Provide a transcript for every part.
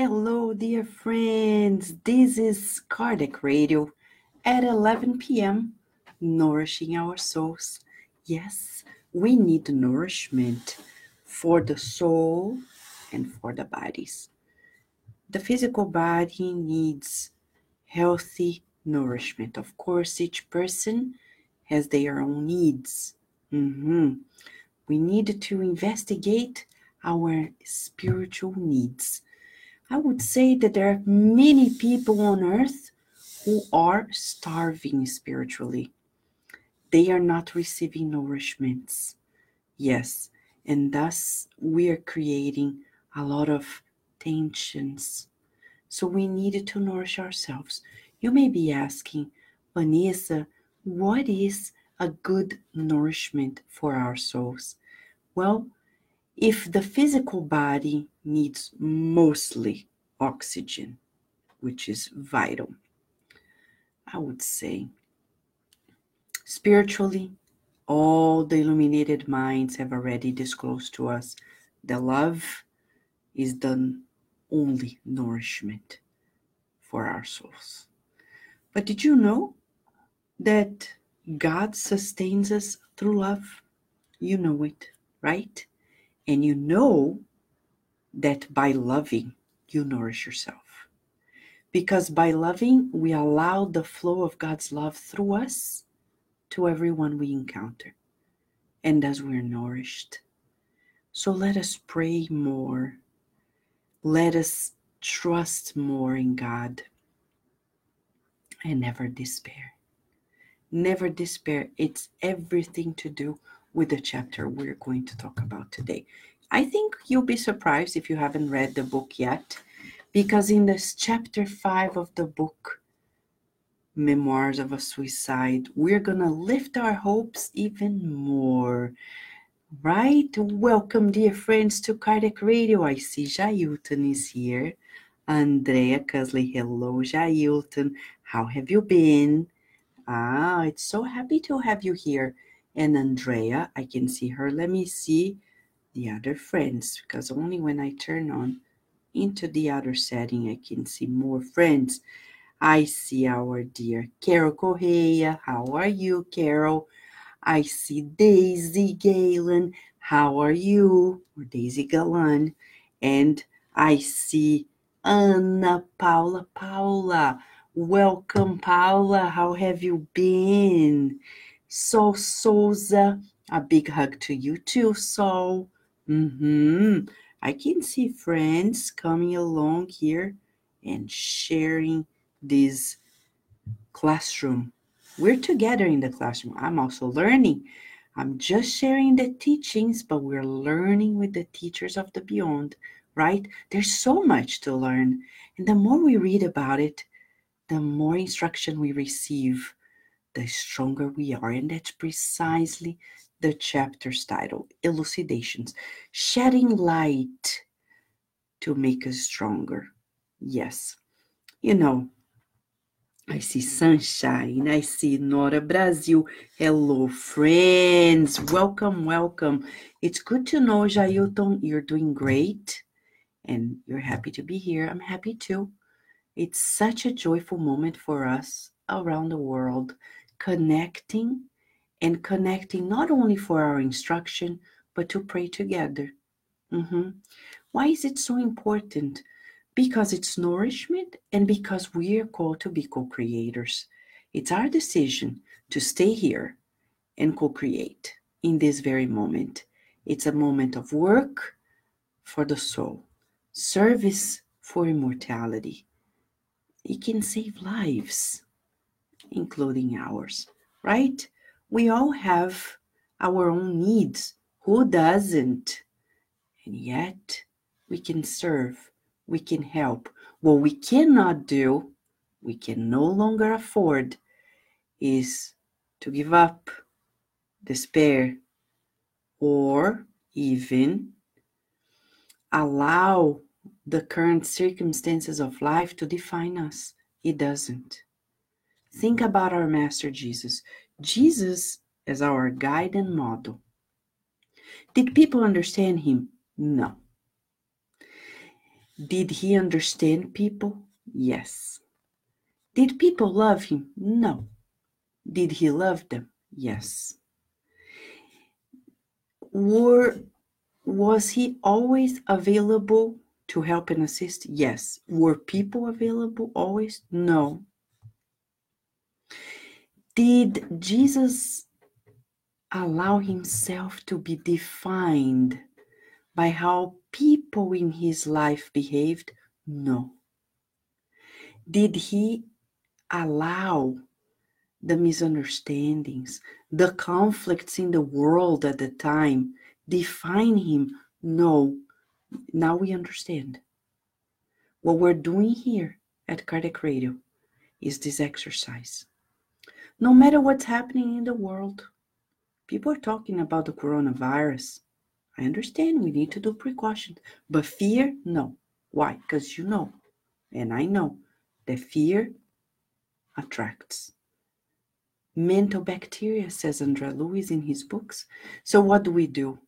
Hello, dear friends. This is Kardec Radio at 11 p.m., nourishing our souls. Yes, we need nourishment for the soul and for the bodies. The physical body needs healthy nourishment. Of course, each person has their own needs. Mm-hmm. We need to investigate our spiritual needs. I would say that there are many people on earth who are starving spiritually. They are not receiving nourishments. Yes, and thus we are creating a lot of tensions. So we needed to nourish ourselves. You may be asking, Vanessa, what is a good nourishment for our souls? Well, if the physical body needs mostly oxygen, which is vital, I would say spiritually, all the illuminated minds have already disclosed to us that love is the only nourishment for our souls. But did you know that God sustains us through love? You know it, right? And you know that by loving, you nourish yourself. Because by loving, we allow the flow of God's love through us to everyone we encounter. And as we're nourished. So let us pray more. Let us trust more in God and never despair. Never despair. It's everything to do with the chapter we're going to talk about today. I think you'll be surprised if you haven't read the book yet, because in this chapter five of the book, Memoirs of a Suicide, we're going to lift our hopes even more. Right? Welcome, dear friends, to Kardec Radio. I see Jailton is here. Andrea Cusley, hello, Jailton. How have you been? Ah, it's so happy to have you here and Andrea. I can see her. Let me see the other friends because only when I turn on into the other setting I can see more friends. I see our dear Carol Correia. How are you, Carol? I see Daisy Galen. How are you? Or Daisy Galan. And I see Ana Paula Paula. Welcome, Paula. How have you been? Sol Souza, a big hug to you too, Sol. Mm-hmm. I can see friends coming along here and sharing this classroom. We're together in the classroom. I'm also learning. I'm just sharing the teachings, but we're learning with the teachers of the beyond, right? There's so much to learn. And the more we read about it, the more instruction we receive the stronger we are. And that's precisely the chapter's title Elucidations, shedding light to make us stronger. Yes, you know, I see sunshine. I see Nora Brazil. Hello, friends. Welcome, welcome. It's good to know, Jailton, you're doing great and you're happy to be here. I'm happy too. It's such a joyful moment for us around the world connecting and connecting not only for our instruction, but to pray together. Mm-hmm. Why is it so important? Because it's nourishment and because we are called to be co creators. It's our decision to stay here and co create in this very moment. It's a moment of work for the soul, service for immortality. It can save lives including ours, right? We all have our own needs. Who doesn't? And yet, we can serve, we can help. What we cannot do, we can no longer afford, is to give up, despair, or even allow the current circumstances of life to define us. It doesn't. Think about our Master Jesus. Jesus as our guide and model. Did people understand him? No. Did he understand people? Yes. Did people love him? No. Did he love them? Yes. Were, was he always available to help and assist? Yes. Were people available always? No. Did Jesus allow himself to be defined by how people in his life behaved? No. Did he allow the misunderstandings, the conflicts in the world at the time define him? No. Now we understand. What we're doing here at Kardec Radio is this exercise. No matter what's happening in the world, people are talking about the coronavirus. I understand we need to do precautions, but fear, no. Why? Because you know, and I know, that fear attracts. Mental bacteria, says André Luiz in his books. So, what do we do?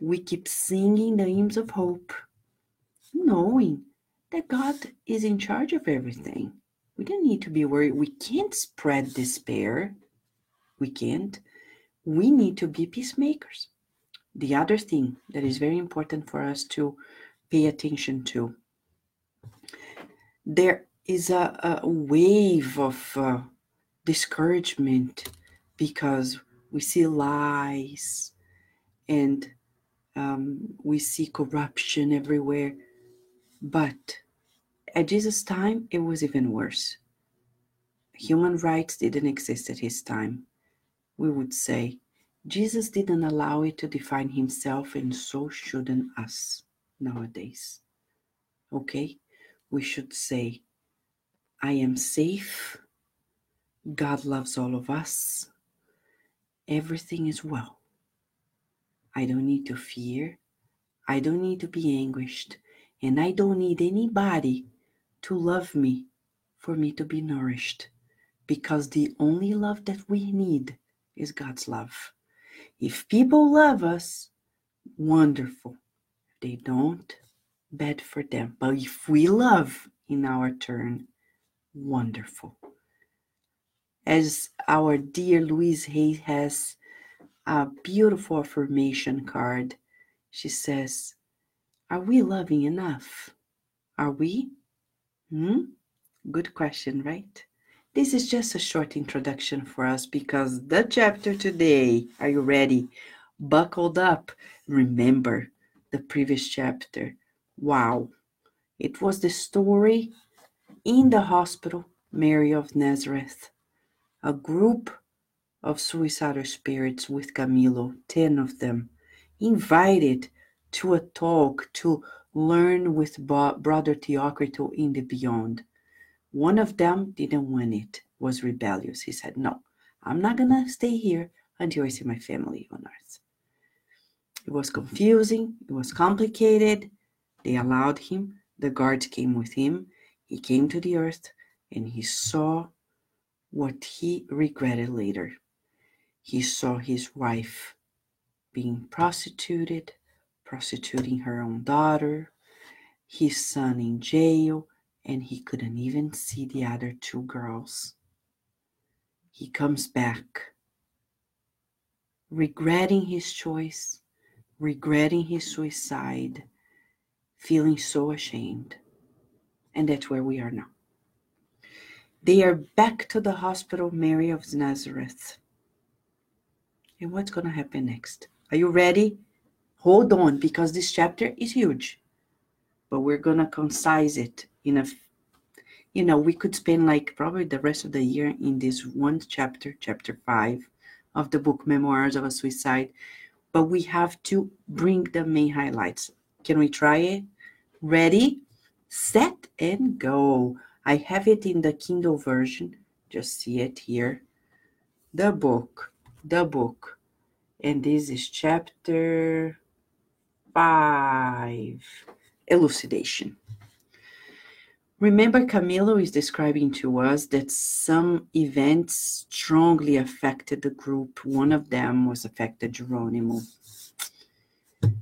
We keep singing the hymns of hope, knowing that God is in charge of everything. We don't need to be worried. We can't spread despair. We can't. We need to be peacemakers. The other thing that is very important for us to pay attention to there is a, a wave of uh, discouragement because we see lies and um, we see corruption everywhere. But at Jesus' time, it was even worse. Human rights didn't exist at his time. We would say Jesus didn't allow it to define himself, and so shouldn't us nowadays. Okay? We should say, I am safe. God loves all of us. Everything is well. I don't need to fear. I don't need to be anguished. And I don't need anybody to love me for me to be nourished. Because the only love that we need is God's love. If people love us, wonderful. If they don't, bad for them. But if we love in our turn, wonderful. As our dear Louise Hay has a beautiful affirmation card, she says, Are we loving enough? Are we? Hmm? Good question, right? This is just a short introduction for us because the chapter today, are you ready? Buckled up. Remember the previous chapter. Wow. It was the story in the hospital, Mary of Nazareth. A group of suicidal spirits with Camilo, 10 of them, invited to a talk to learn with Brother Theocrito in the beyond. One of them didn't want it, was rebellious. He said, No, I'm not going to stay here until I see my family on earth. It was confusing, it was complicated. They allowed him. The guards came with him. He came to the earth and he saw what he regretted later. He saw his wife being prostituted, prostituting her own daughter, his son in jail, and he couldn't even see the other two girls. He comes back, regretting his choice, regretting his suicide, feeling so ashamed. And that's where we are now. They are back to the hospital, Mary of Nazareth. And what's going to happen next? Are you ready? Hold on, because this chapter is huge. But we're to concise it in a you know we could spend like probably the rest of the year in this one chapter chapter 5 of the book memoirs of a suicide but we have to bring the main highlights. Can we try it? Ready set and go. I have it in the kindle version. Just see it here. The book the book. And this is chapter 5 elucidation Remember, Camilo is describing to us that some events strongly affected the group. One of them was affected Geronimo.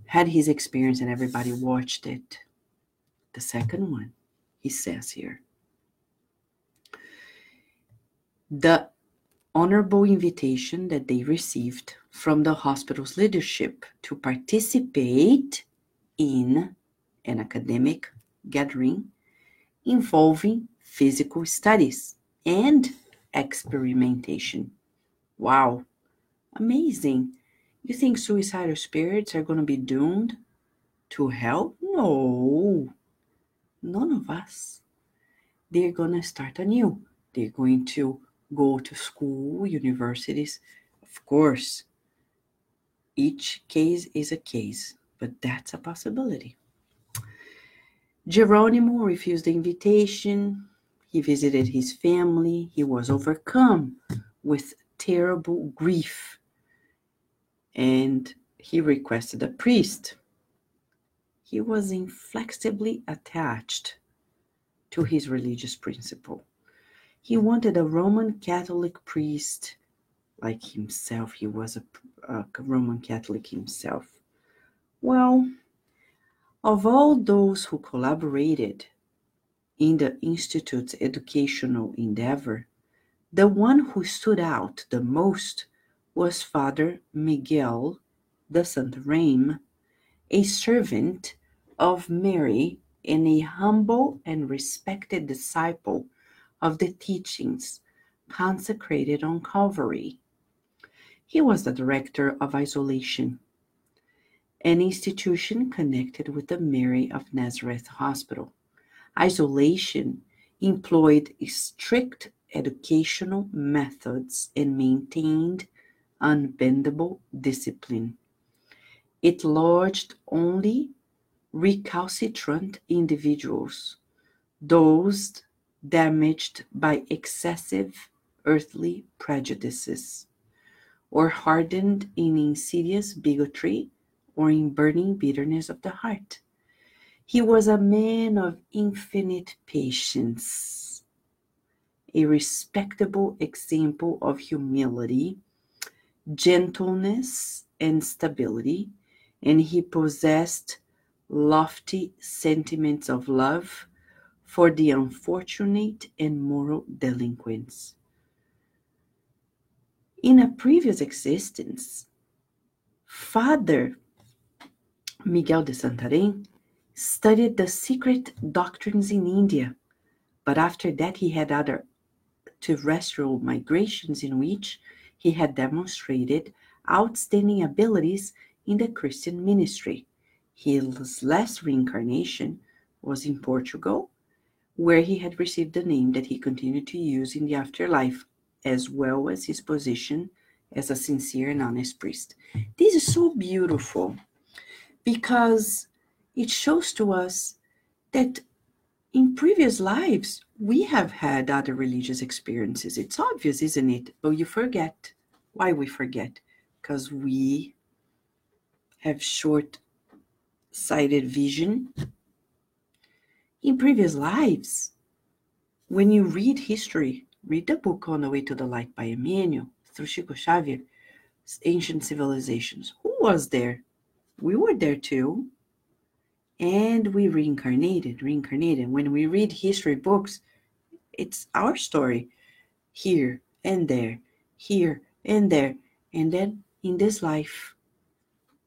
Had his experience and everybody watched it. The second one, he says here the honorable invitation that they received from the hospital's leadership to participate in an academic gathering involving physical studies and experimentation. Wow, amazing. You think suicidal spirits are going to be doomed to hell? No, none of us. They're going to start anew. They're going to go to school, universities. Of course, each case is a case, but that's a possibility. Geronimo refused the invitation. He visited his family. He was overcome with terrible grief. And he requested a priest. He was inflexibly attached to his religious principle. He wanted a Roman Catholic priest like himself. He was a, a Roman Catholic himself. Well, of all those who collaborated in the Institute's educational endeavor, the one who stood out the most was Father Miguel de Santarém, a servant of Mary and a humble and respected disciple of the teachings consecrated on Calvary. He was the director of isolation, an institution connected with the Mary of Nazareth Hospital. Isolation employed strict educational methods and maintained unbendable discipline. It lodged only recalcitrant individuals, those damaged by excessive earthly prejudices, or hardened in insidious bigotry or in burning bitterness of the heart. He was a man of infinite patience, a respectable example of humility, gentleness, and stability, and he possessed lofty sentiments of love for the unfortunate and moral delinquents. In a previous existence, Father Miguel de Santarém studied the secret doctrines in India, but after that he had other terrestrial migrations in which he had demonstrated outstanding abilities in the Christian ministry. His last reincarnation was in Portugal where he had received the name that he continued to use in the afterlife, as well as his position as a sincere and honest priest. This is so beautiful because it shows to us that in previous lives we have had other religious experiences. It's obvious, isn't it? But you forget. Why we forget? Because we have short sighted vision in previous lives. When you read history, read the book On the Way to the Light by Emmanuel through Chico Xavier, Ancient Civilizations. Who was there? We were there too. And we reincarnated, reincarnated. When we read history books, it's our story here and there, here and there. And then in this life,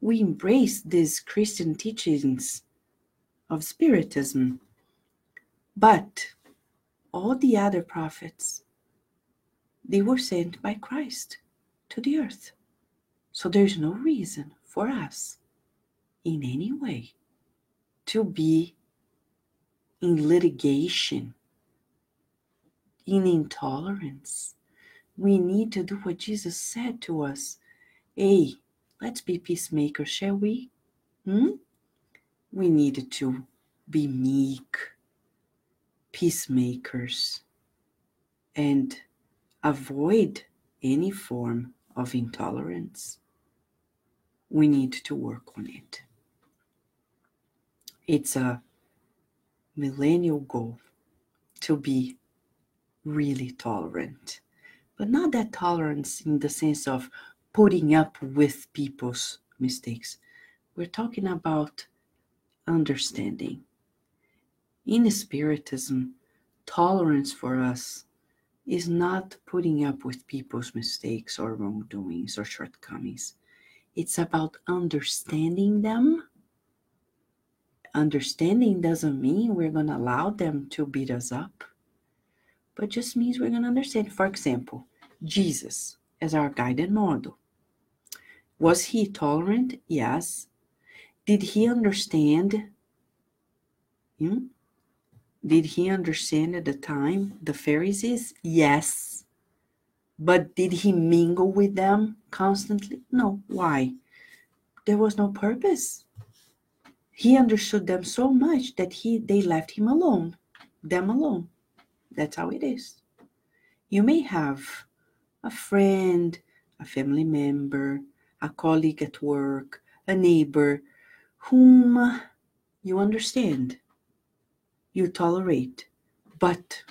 we embrace these Christian teachings of Spiritism but all the other prophets, they were sent by Christ to the earth. So there's no reason for us in any way to be in litigation, in intolerance. We need to do what Jesus said to us. Hey, let's be peacemakers, shall we? Hmm? We need to be meek peacemakers and avoid any form of intolerance. We need to work on it. It's a millennial goal to be really tolerant, but not that tolerance in the sense of putting up with people's mistakes. We're talking about understanding In Spiritism, tolerance for us is not putting up with people's mistakes or wrongdoings or shortcomings. It's about understanding them. Understanding doesn't mean we're going to allow them to beat us up, but just means we're going to understand. For example, Jesus as our guided model. Was he tolerant? Yes. Did he understand? Hmm? Did he understand at the time the Pharisees? Yes. But did he mingle with them constantly? No. Why? There was no purpose. He understood them so much that he they left him alone, them alone. That's how it is. You may have a friend, a family member, a colleague at work, a neighbor whom you understand you tolerate, but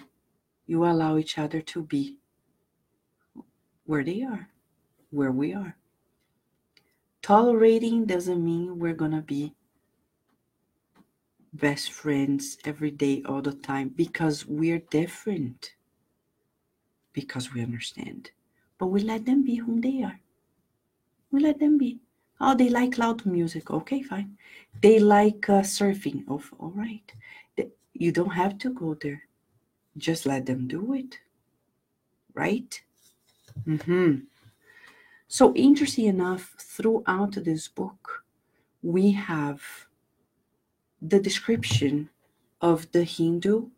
you allow each other to be where they are, where we are. Tolerating doesn't mean we're going to be best friends every day, all the time, because we're different, because we understand. But we let them be whom they are. We let them be. Oh, they like loud music. Okay, fine. They like uh, surfing. Oh, all right. You don't have to go there. Just let them do it. Right? Mm-hmm. So, interesting enough, throughout this book, we have the description of the Hindu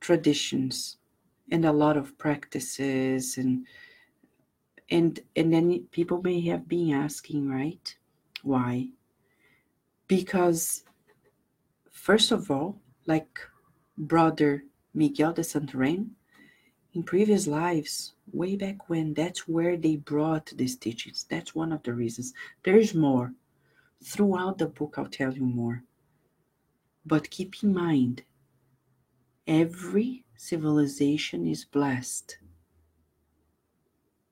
traditions and a lot of practices and and and then people may have been asking right why because first of all like brother Miguel de Santarém, in previous lives, way back when, that's where they brought these teachings. That's one of the reasons. There's more. Throughout the book, I'll tell you more. But keep in mind, every civilization is blessed.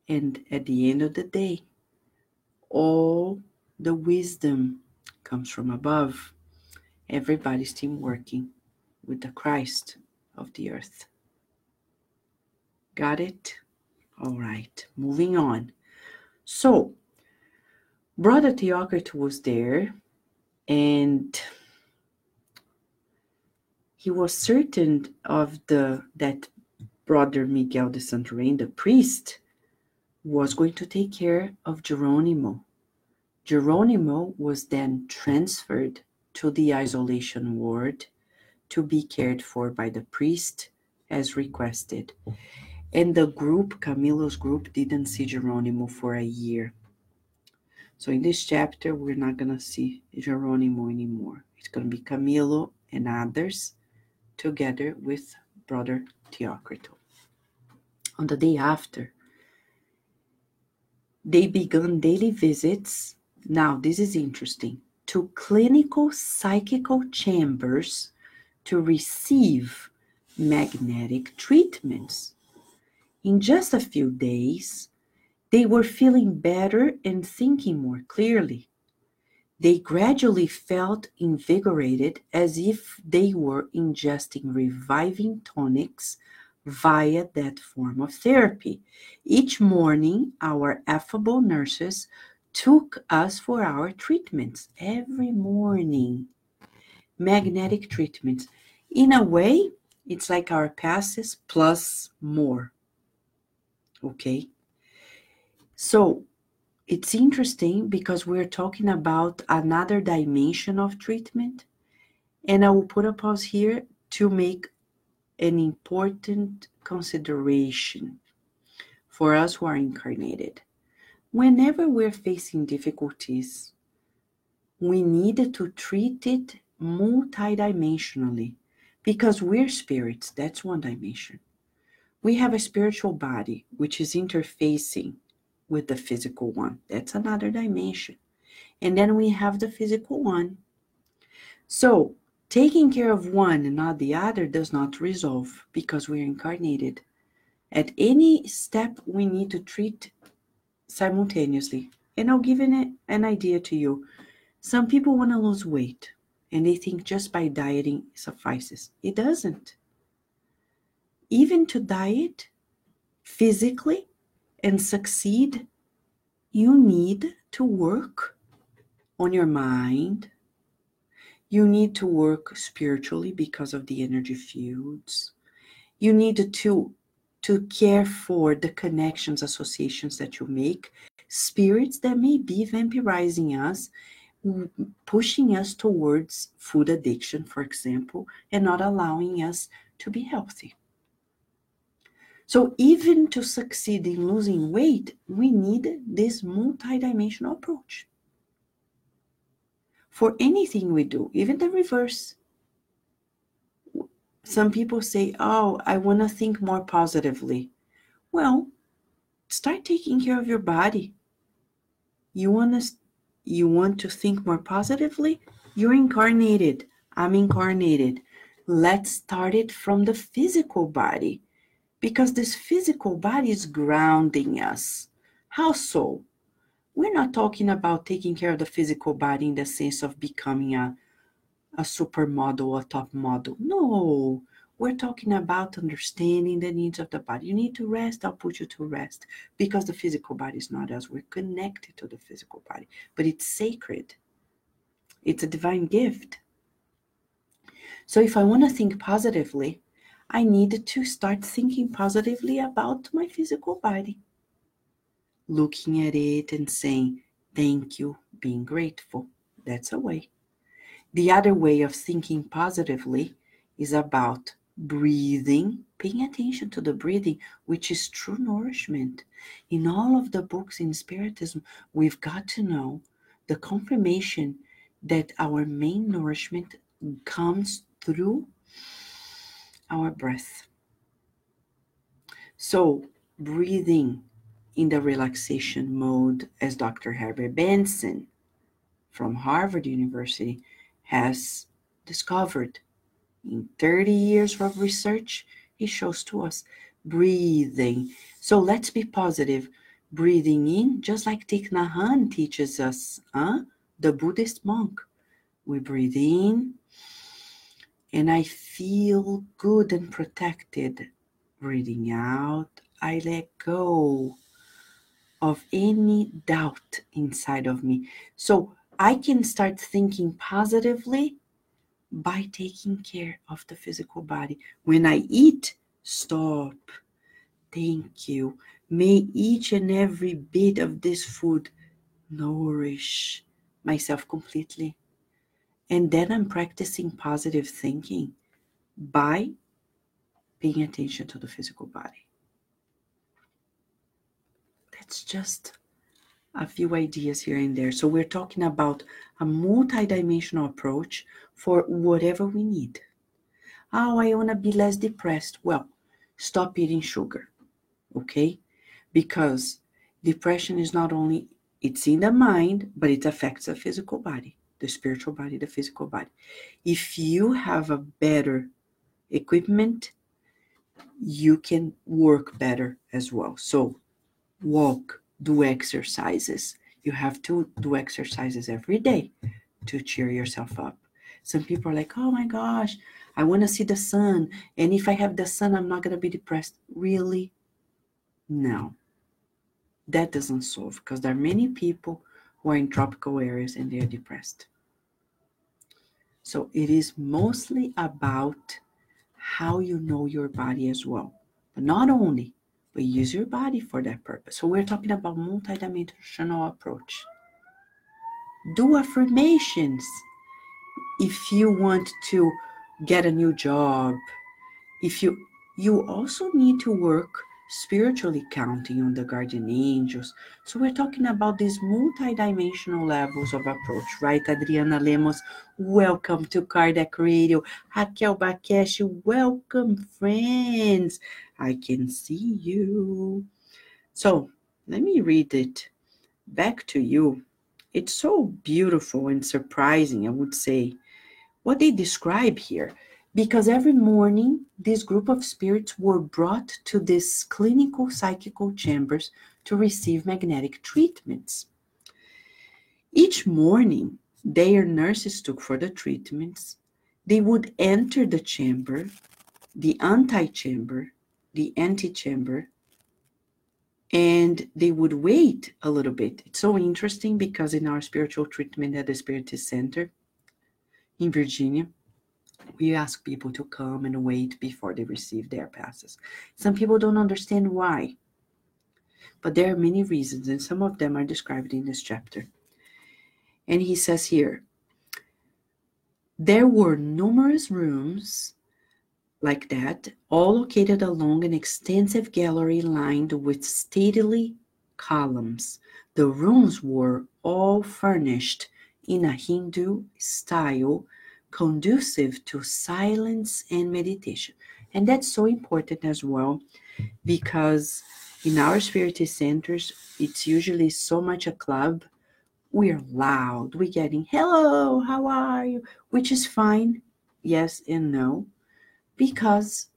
And at the end of the day, all the wisdom comes from above. Everybody's team working with the Christ of the earth. Got it? All right, moving on. So, Brother Theocritus was there, and he was certain of the that Brother Miguel de Santarém, the priest, was going to take care of Geronimo. Geronimo was then transferred to the isolation ward to be cared for by the priest as requested. Mm. And the group, Camilo's group, didn't see Geronimo for a year. So in this chapter, we're not going to see Geronimo anymore. It's going to be Camilo and others together with Brother Teocrito. On the day after, they began daily visits. Now, this is interesting to clinical psychical chambers to receive magnetic treatments. In just a few days, they were feeling better and thinking more clearly. They gradually felt invigorated as if they were ingesting reviving tonics via that form of therapy. Each morning, our affable nurses took us for our treatments every morning magnetic treatments. In a way, it's like our passes plus more. Okay? So it's interesting because we're talking about another dimension of treatment. And I will put a pause here to make an important consideration for us who are incarnated. Whenever we're facing difficulties, we need to treat it multidimensionally because we're spirits. That's one dimension. We have a spiritual body which is interfacing with the physical one. That's another dimension. And then we have the physical one. So, taking care of one and not the other does not resolve because we're incarnated. At any step, we need to treat simultaneously. And I'll give an, an idea to you. Some people want to lose weight and they think just by dieting suffices. It doesn't. Even to diet physically and succeed, you need to work on your mind. You need to work spiritually because of the energy fields. You need to to care for the connections, associations that you make, spirits that may be vampirizing us, pushing us towards food addiction, for example, and not allowing us to be healthy. So, even to succeed in losing weight, we need this multidimensional approach. For anything we do, even the reverse, some people say, Oh, I want to think more positively. Well, start taking care of your body. You want to you want to think more positively? You're incarnated. I'm incarnated. Let's start it from the physical body because this physical body is grounding us. How so? We're not talking about taking care of the physical body in the sense of becoming a a supermodel, a top model. No, we're talking about understanding the needs of the body. You need to rest, I'll put you to rest because the physical body is not us. We're connected to the physical body, but it's sacred, it's a divine gift. So if I want to think positively, I need to start thinking positively about my physical body, looking at it and saying, Thank you, being grateful. That's a way. The other way of thinking positively is about breathing, paying attention to the breathing, which is true nourishment. In all of the books in Spiritism, we've got to know the confirmation that our main nourishment comes through our breath. So, breathing in the relaxation mode, as Dr. Herbert Benson from Harvard University has discovered. In 30 years of research, he shows to us breathing. So let's be positive. Breathing in, just like Thich Nhat teaches us, huh? the Buddhist monk. We breathe in, and I feel good and protected. Breathing out, I let go of any doubt inside of me. So I can start thinking positively by taking care of the physical body. When I eat, stop. Thank you. May each and every bit of this food nourish myself completely. And then I'm practicing positive thinking by paying attention to the physical body. That's just a few ideas here and there. So we're talking about a multidimensional approach for whatever we need. Oh, I want to be less depressed. Well, stop eating sugar, okay? Because depression is not only it's in the mind, but it affects the physical body, the spiritual body, the physical body. If you have a better equipment, you can work better as well. So walk, do exercises. You have to do exercises every day to cheer yourself up. Some people are like, oh my gosh, I want to see the sun. And if I have the sun, I'm not going to be depressed. Really? No. That doesn't solve because there are many people who are in tropical areas and they're depressed. So it is mostly about how you know your body as well. But not only, but use your body for that purpose. So we're talking about multidimensional approach. Do affirmations if you want to get a new job. If you you also need to work spiritually counting on the guardian angels. So we're talking about these multidimensional levels of approach, right? Adriana Lemos, welcome to Kardec Radio. Raquel Bakesh, welcome, friends. I can see you. So let me read it back to you. It's so beautiful and surprising, I would say, what they describe here. Because every morning, this group of spirits were brought to these clinical psychical chambers to receive magnetic treatments. Each morning, their nurses took for the treatments, they would enter the chamber, the antechamber, the antechamber, and they would wait a little bit. It's so interesting because in our spiritual treatment at the Spiritist Center in Virginia, we ask people to come and wait before they receive their passes. Some people don't understand why, but there are many reasons, and some of them are described in this chapter. And he says here, there were numerous rooms like that, all located along an extensive gallery lined with stately columns. The rooms were all furnished in a Hindu style conducive to silence and meditation. And that's so important as well because in our spiritist centers, it's usually so much a club. We're loud, we're getting hello, how are you? Which is fine, yes and no, because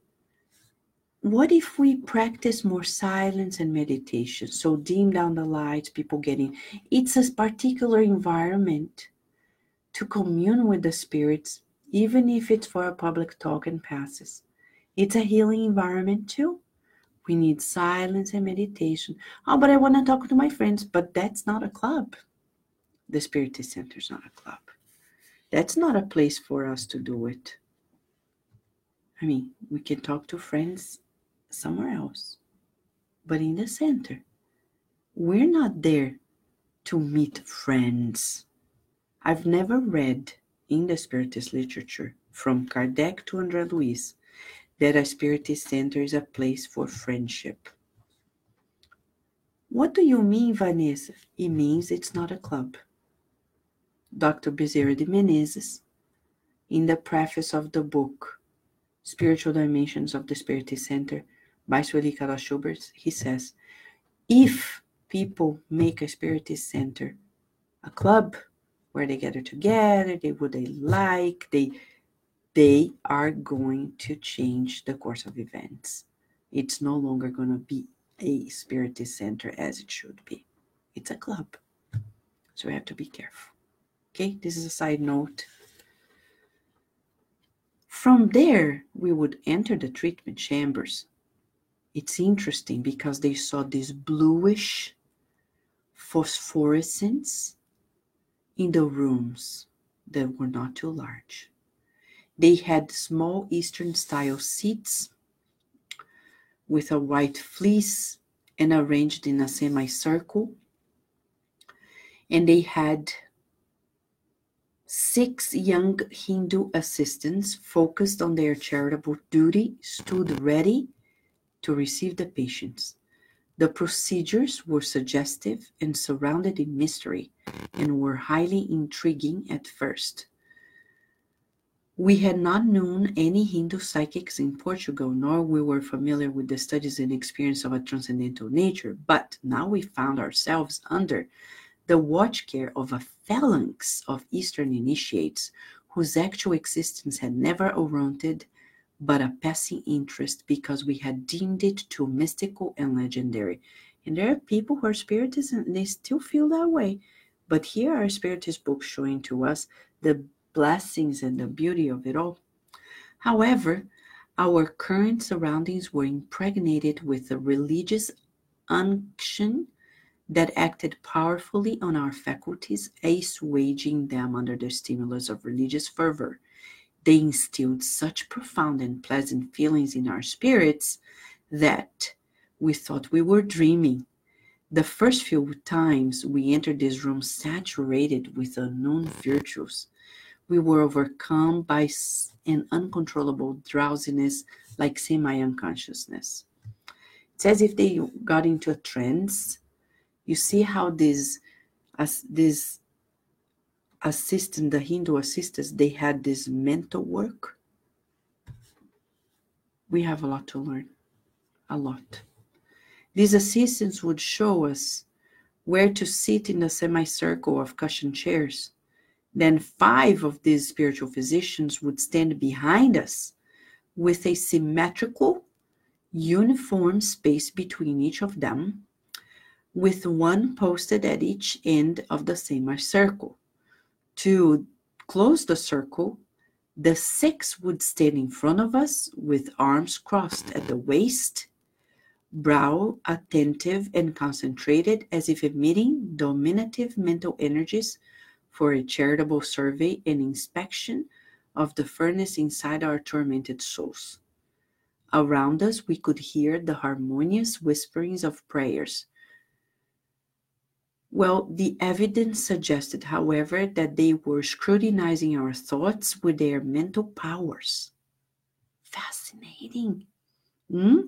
what if we practice more silence and meditation? So dim down the lights, people getting it's a particular environment to commune with the spirits, even if it's for a public talk and passes. It's a healing environment too. We need silence and meditation. Oh, but I want to talk to my friends, but that's not a club. The Spiritist Center is not a club. That's not a place for us to do it. I mean, we can talk to friends somewhere else, but in the center, we're not there to meet friends. I've never read in the Spiritist literature, from Kardec to André Luiz, that a Spiritist center is a place for friendship. What do you mean, Vanessa? It means it's not a club. Dr. Bezerra de Menezes, in the preface of the book Spiritual Dimensions of the Spiritist Center by Sueli Caldas Schubert, he says, if people make a Spiritist center a club, where they gather together, they what they like, they they are going to change the course of events. It's no longer going to be a spiritist center as it should be. It's a club. So we have to be careful. Okay, this is a side note. From there, we would enter the treatment chambers. It's interesting because they saw this bluish phosphorescence in the rooms that were not too large. They had small Eastern style seats with a white fleece and arranged in a semicircle. And they had six young Hindu assistants focused on their charitable duty stood ready to receive the patients. The procedures were suggestive and surrounded in mystery and were highly intriguing at first. We had not known any Hindu psychics in Portugal, nor were we were familiar with the studies and experience of a transcendental nature, but now we found ourselves under the watch care of a phalanx of Eastern initiates whose actual existence had never warranted but a passing interest because we had deemed it too mystical and legendary. And there are people who are spiritists and they still feel that way. But here are spiritist books showing to us the blessings and the beauty of it all. However, our current surroundings were impregnated with a religious unction that acted powerfully on our faculties, assuaging them under the stimulus of religious fervor. They instilled such profound and pleasant feelings in our spirits that we thought we were dreaming. The first few times we entered this room saturated with unknown virtues, we were overcome by an uncontrollable drowsiness like semi unconsciousness. It's as if they got into a trance. You see how this, as this assistant, the Hindu assistants, they had this mental work. We have a lot to learn, a lot. These assistants would show us where to sit in the semicircle of cushion chairs. Then five of these spiritual physicians would stand behind us with a symmetrical, uniform space between each of them, with one posted at each end of the semicircle To close the circle, the six would stand in front of us with arms crossed at the waist, brow attentive and concentrated as if emitting dominative mental energies for a charitable survey and inspection of the furnace inside our tormented souls. Around us, we could hear the harmonious whisperings of prayers. Well, the evidence suggested, however, that they were scrutinizing our thoughts with their mental powers. Fascinating. Hmm?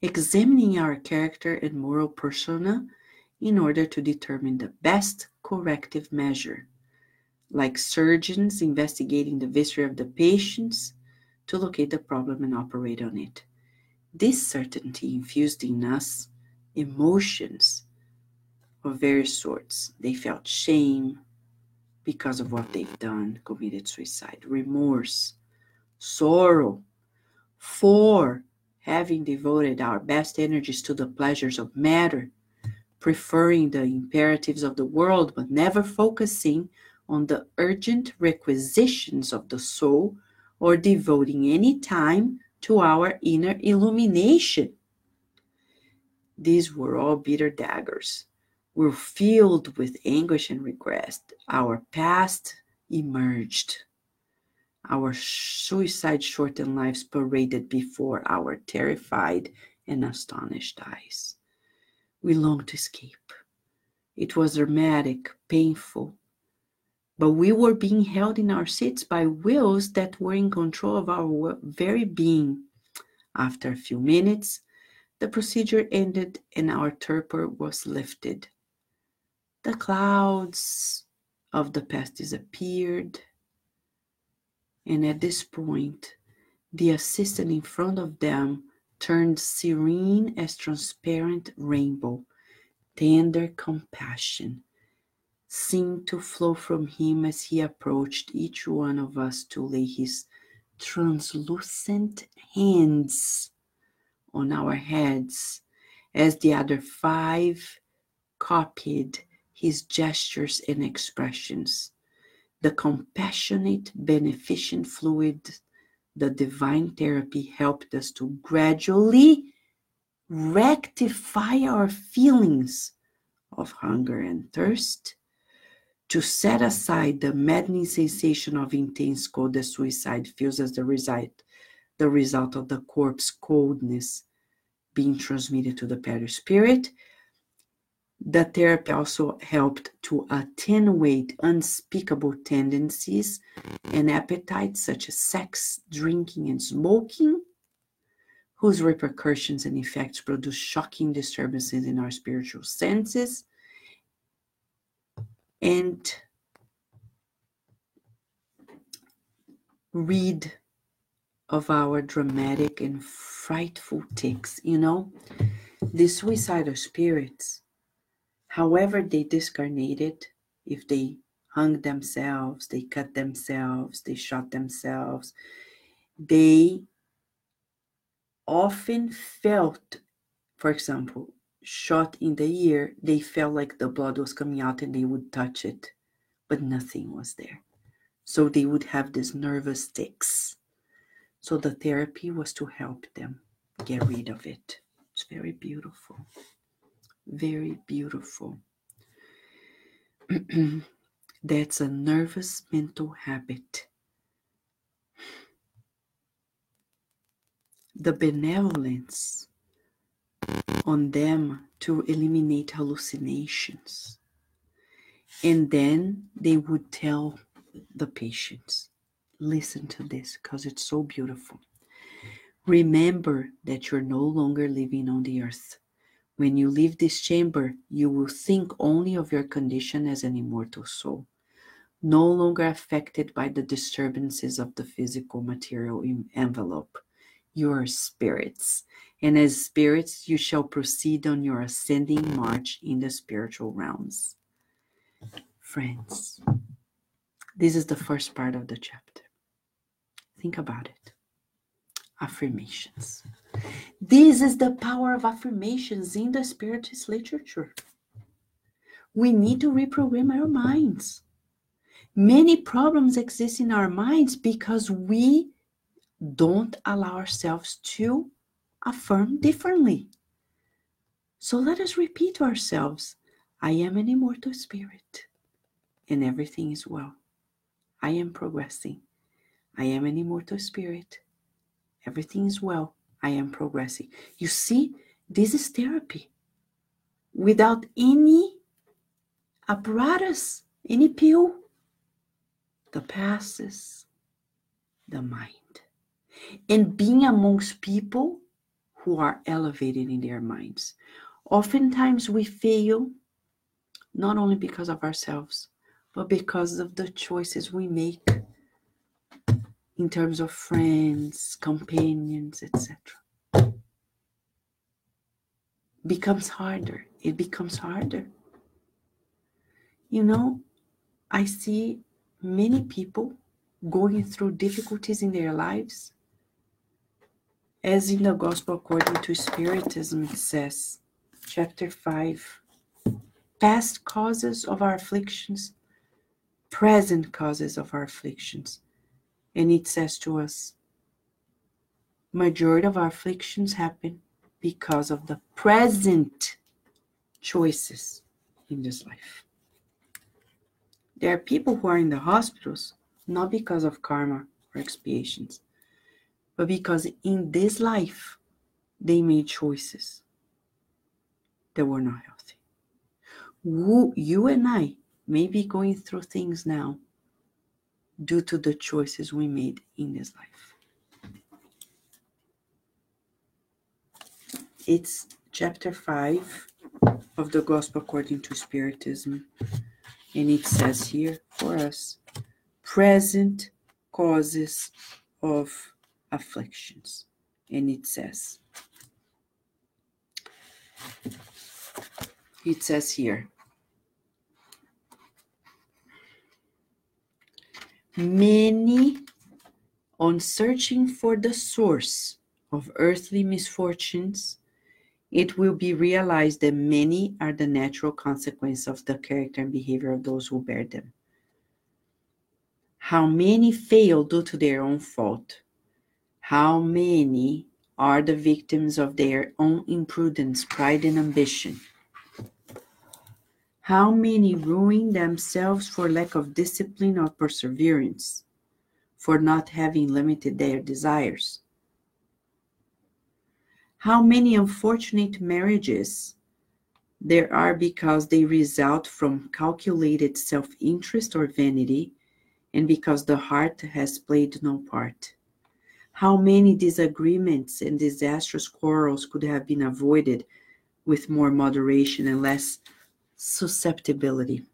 Examining our character and moral persona in order to determine the best corrective measure. Like surgeons investigating the viscera of the patients, to locate the problem and operate on it. This certainty infused in us emotions of various sorts. They felt shame because of what they've done, committed suicide, remorse, sorrow for having devoted our best energies to the pleasures of matter, preferring the imperatives of the world, but never focusing on the urgent requisitions of the soul or devoting any time to our inner illumination. These were all bitter daggers. We're filled with anguish and regret. Our past emerged. Our suicide shortened lives paraded before our terrified and astonished eyes. We longed to escape. It was dramatic, painful, but we were being held in our seats by wills that were in control of our very being. After a few minutes, the procedure ended and our torpor was lifted. The clouds of the past disappeared, and at this point, the assistant in front of them turned serene as transparent rainbow, tender compassion seemed to flow from him as he approached each one of us to lay his translucent hands on our heads as the other five copied his gestures and expressions. The compassionate, beneficent fluid, the divine therapy helped us to gradually rectify our feelings of hunger and thirst to set aside the maddening sensation of intense cold that suicide feels as the result, the result of the corpse coldness being transmitted to the perispirit. The therapy also helped to attenuate unspeakable tendencies and appetites such as sex, drinking, and smoking, whose repercussions and effects produce shocking disturbances in our spiritual senses and read of our dramatic and frightful tics. You know, the suicidal spirits, however they discarnated, if they hung themselves, they cut themselves, they shot themselves, they often felt, for example, shot in the ear, they felt like the blood was coming out and they would touch it, but nothing was there. So they would have these nervous tics. So the therapy was to help them get rid of it. It's very beautiful. Very beautiful. That's a nervous mental habit. The benevolence on them to eliminate hallucinations. And then they would tell the patients, listen to this because it's so beautiful. Remember that you're no longer living on the earth. When you leave this chamber, you will think only of your condition as an immortal soul, no longer affected by the disturbances of the physical material envelope. You are spirits and as spirits you shall proceed on your ascending march in the spiritual realms. Friends, this is the first part of the chapter. Think about it. Affirmations. This is the power of affirmations in the spiritist literature. We need to reprogram our minds. Many problems exist in our minds because we don't allow ourselves to affirm differently. So let us repeat to ourselves I am an immortal spirit, and everything is well. I am progressing. I am an immortal spirit. Everything is well. I am progressing. You see, this is therapy without any apparatus, any pill. The passes the mind. And being amongst people who are elevated in their minds. Oftentimes we fail not only because of ourselves, but because of the choices we make in terms of friends, companions, etc. Becomes harder. It becomes harder. You know, I see many people going through difficulties in their lives. As in the Gospel according to Spiritism, it says, chapter 5 past causes of our afflictions, present causes of our afflictions. And it says to us, majority of our afflictions happen because of the present choices in this life. There are people who are in the hospitals not because of karma or expiations, but because in this life they made choices that were not healthy you and I may be going through things now due to the choices we made in this life. It's chapter 5 of the Gospel according to Spiritism, and it says here for us present causes of afflictions. And it says, it says here many on searching for the source of earthly misfortunes it will be realized that many are the natural consequence of the character and behavior of those who bear them. How many fail due to their own fault? How many are the victims of their own imprudence pride and ambition how many ruin themselves for lack of discipline or perseverance, for not having limited their desires? How many unfortunate marriages there are because they result from calculated self interest or vanity, and because the heart has played no part? How many disagreements and disastrous quarrels could have been avoided with more moderation and less susceptibility.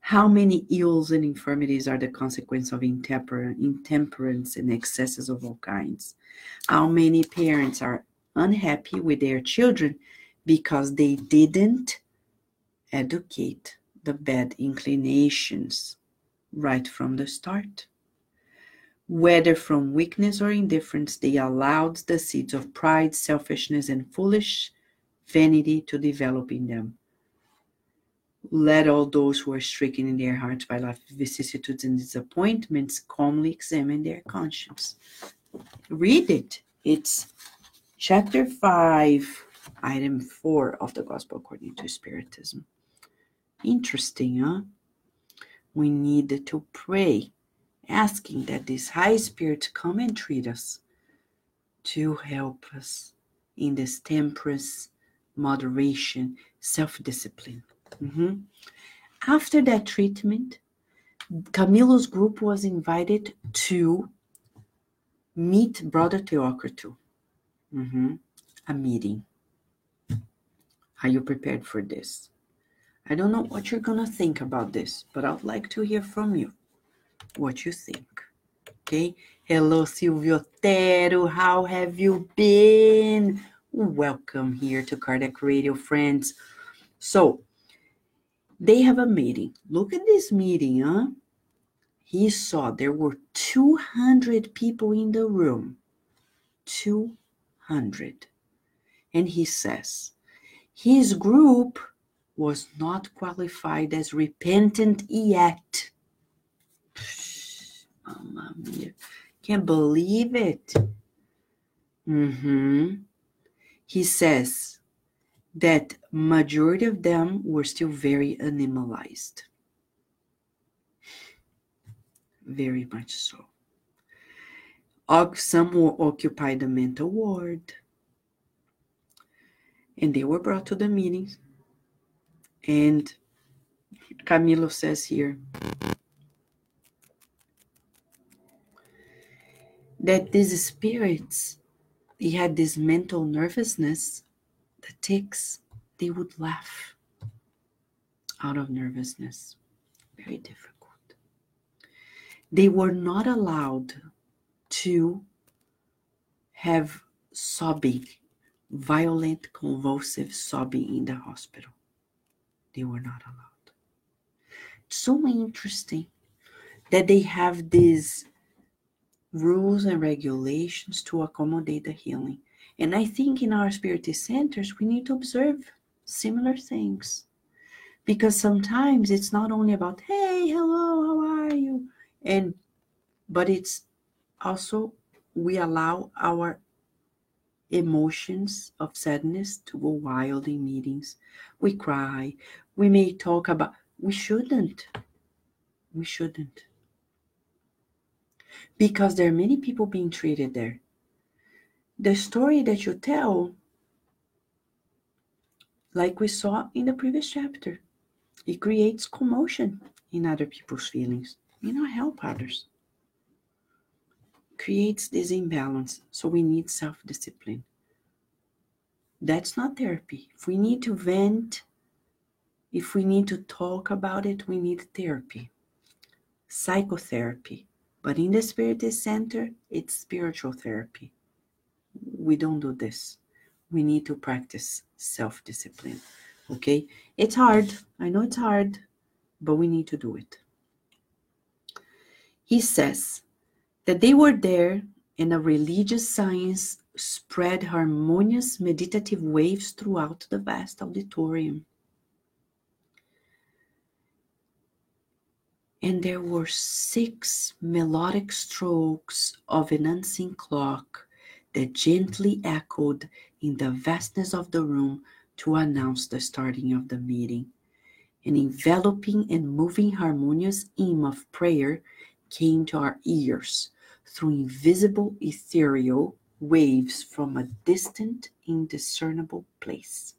How many ills and infirmities are the consequence of intemper- intemperance and excesses of all kinds? How many parents are unhappy with their children because they didn't educate the bad inclinations right from the start? Whether from weakness or indifference, they allowed the seeds of pride, selfishness, and foolish vanity to develop in them let all those who are stricken in their hearts by life vicissitudes and disappointments calmly examine their conscience. Read it. It's chapter 5, item 4 of the Gospel according to Spiritism. Interesting, huh? We need to pray, asking that this high spirit come and treat us to help us in this temperance, moderation, self discipline. Mm-hmm. After that treatment, Camilo's group was invited to meet Brother Theocrito. Mm-hmm. A meeting. Are you prepared for this? I don't know what you're going to think about this, but I'd like to hear from you what you think. Okay. Hello, Silvio Tero. How have you been? Welcome here to Kardec Radio, friends. So, they have a meeting. Look at this meeting, huh? He saw there were 200 people in the room. 200. And he says, his group was not qualified as repentant yet. Mia. Can't believe it. Mm-hmm. He says that majority of them were still very animalized. Very much so. Some were occupied the mental ward. And they were brought to the meetings. And Camilo says here that these spirits, they had this mental nervousness, the tics, they would laugh out of nervousness. Very difficult. They were not allowed to have sobbing, violent, convulsive sobbing in the hospital. They were not allowed. so interesting that they have these rules and regulations to accommodate the healing. And I think in our spiritist centers, we need to observe similar things. Because sometimes it's not only about, hey, hello, how are you? And but it's also we allow our emotions of sadness to go wild in meetings. We cry. We may talk about, we shouldn't. We shouldn't. Because there are many people being treated there. The story that you tell, like we saw in the previous chapter, it creates commotion in other people's feelings. You know, help others creates this imbalance. So we need self discipline. That's not therapy. If we need to vent, if we need to talk about it, we need therapy, psychotherapy. But in the Spiritist Center, it's spiritual therapy. We don't do this. We need to practice self discipline. Okay? It's hard. I know it's hard, but we need to do it. He says, that they were there and a religious science spread harmonious meditative waves throughout the vast auditorium. And there were six melodic strokes of an unseen clock that gently echoed in the vastness of the room to announce the starting of the meeting. An enveloping and moving harmonious hymn of prayer came to our ears through invisible ethereal waves from a distant, indiscernible place.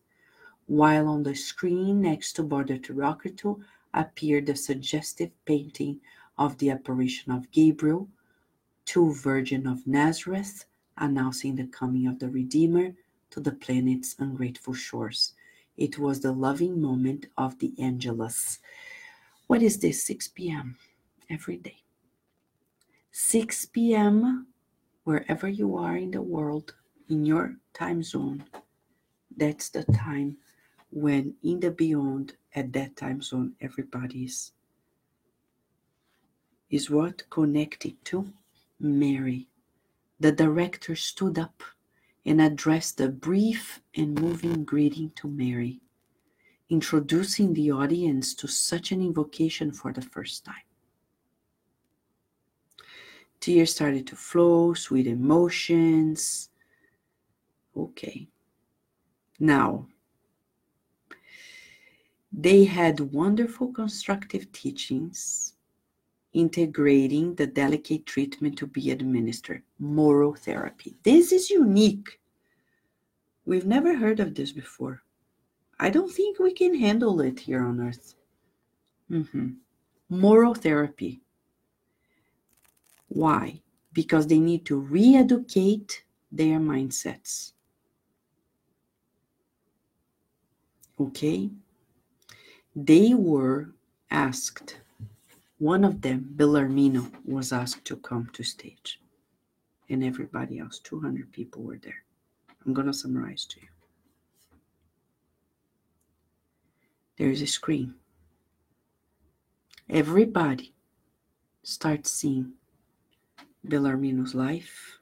While on the screen next to Brother Theocrito appeared the suggestive painting of the apparition of Gabriel, to Virgin of Nazareth, announcing the coming of the Redeemer to the planet's ungrateful shores. It was the loving moment of the Angelus. What is this? 6 p.m. every day. 6 p.m., wherever you are in the world, in your time zone, that's the time when in the beyond, at that time zone, everybody's is what connected to Mary. The director stood up and addressed a brief and moving greeting to Mary, introducing the audience to such an invocation for the first time. Tears started to flow, sweet emotions. Okay. Now, they had wonderful constructive teachings integrating the delicate treatment to be administered, moral therapy. This is unique. We've never heard of this before. I don't think we can handle it here on earth. Mm-hmm. Moral therapy. Why? Because they need to re educate their mindsets. Okay? They were asked, one of them, Bellarmino, was asked to come to stage. And everybody else, 200 people were there. I'm going to summarize to you. There is a screen. Everybody starts seeing Bellarmino's life,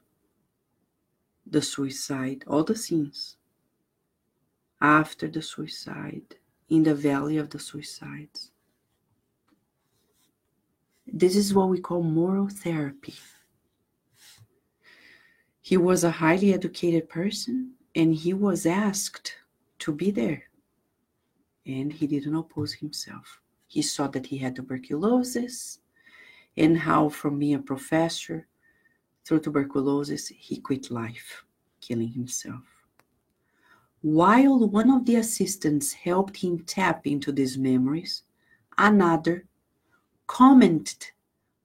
the suicide, all the scenes after the suicide, in the valley of the suicides. This is what we call moral therapy. He was a highly educated person and he was asked to be there. And he didn't oppose himself. He saw that he had tuberculosis and how, from being a professor through tuberculosis, he quit life, killing himself. While one of the assistants helped him tap into these memories, another commented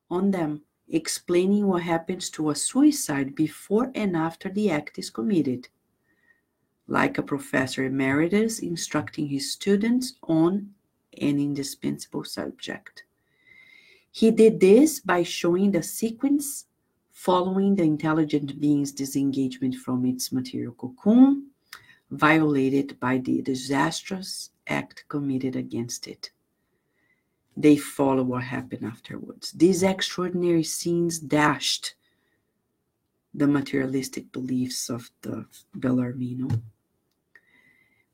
on them explaining what happens to a suicide before and after the act is committed, like a professor emeritus instructing his students on an indispensable subject. He did this by showing the sequence following the intelligent being's disengagement from its material cocoon, violated by the disastrous act committed against it they follow what happened afterwards. These extraordinary scenes dashed the materialistic beliefs of the Bellarmino.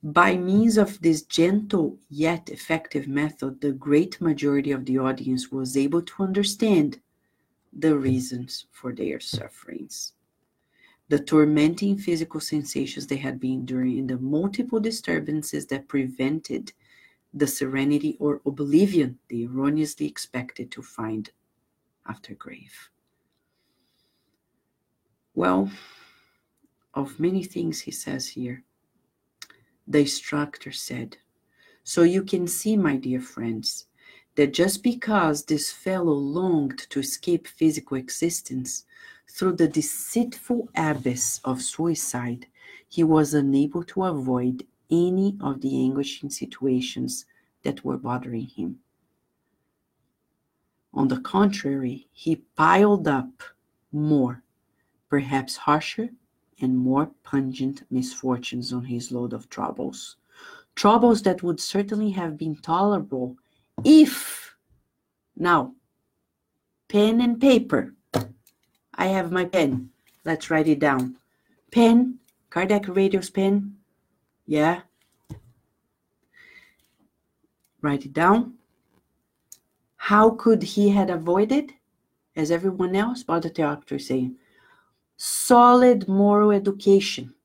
By means of this gentle yet effective method, the great majority of the audience was able to understand the reasons for their sufferings. The tormenting physical sensations they had been enduring and the multiple disturbances that prevented the serenity or oblivion they erroneously expected to find after grave. Well, of many things he says here, the instructor said, So you can see, my dear friends, that just because this fellow longed to escape physical existence through the deceitful abyss of suicide, he was unable to avoid any of the anguishing situations that were bothering him. On the contrary, he piled up more, perhaps harsher and more pungent misfortunes on his load of troubles. Troubles that would certainly have been tolerable if. Now, pen and paper. I have my pen. Let's write it down. Pen, Kardec Radio's pen. Yeah. Write it down. How could he had avoided, as everyone else, but the is saying, solid moral education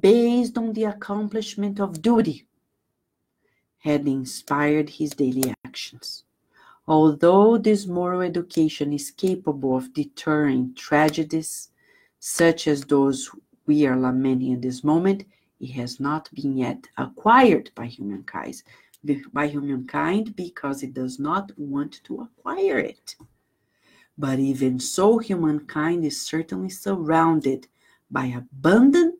based on the accomplishment of duty had inspired his daily actions. Although this moral education is capable of deterring tragedies such as those we are lamenting in this moment, it has not been yet acquired by humankind, by humankind because it does not want to acquire it. But even so, humankind is certainly surrounded by abundant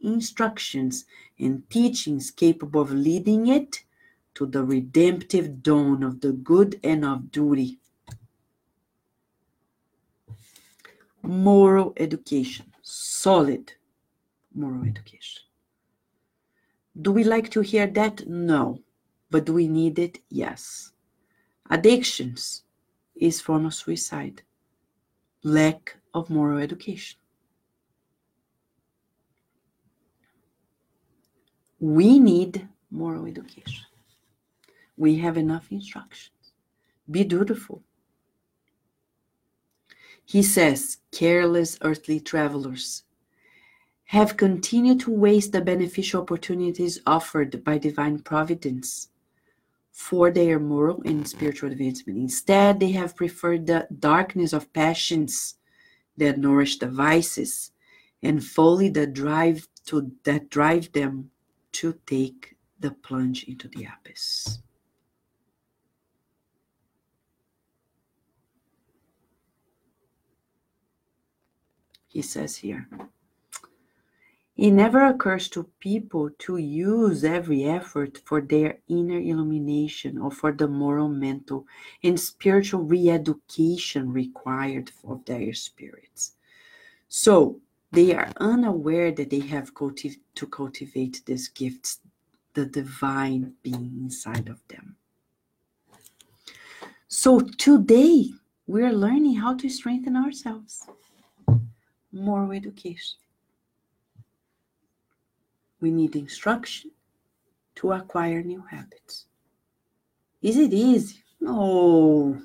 instructions and teachings capable of leading it to the redemptive dawn of the good and of duty. Moral education, solid moral education. Do we like to hear that? No. But do we need it? Yes. Addictions is form of suicide. Lack of moral education. We need moral education. We have enough instructions. Be dutiful. He says, careless earthly travelers have continued to waste the beneficial opportunities offered by divine providence for their moral and spiritual advancement. Instead, they have preferred the darkness of passions that nourish the vices and folly that drive to that drive them to take the plunge into the abyss. He says here. It never occurs to people to use every effort for their inner illumination or for the moral, mental, and spiritual re education required of their spirits. So they are unaware that they have cultiv- to cultivate these gifts, the divine being inside of them. So today we are learning how to strengthen ourselves. Moral education. We need instruction to acquire new habits. Is it easy? No,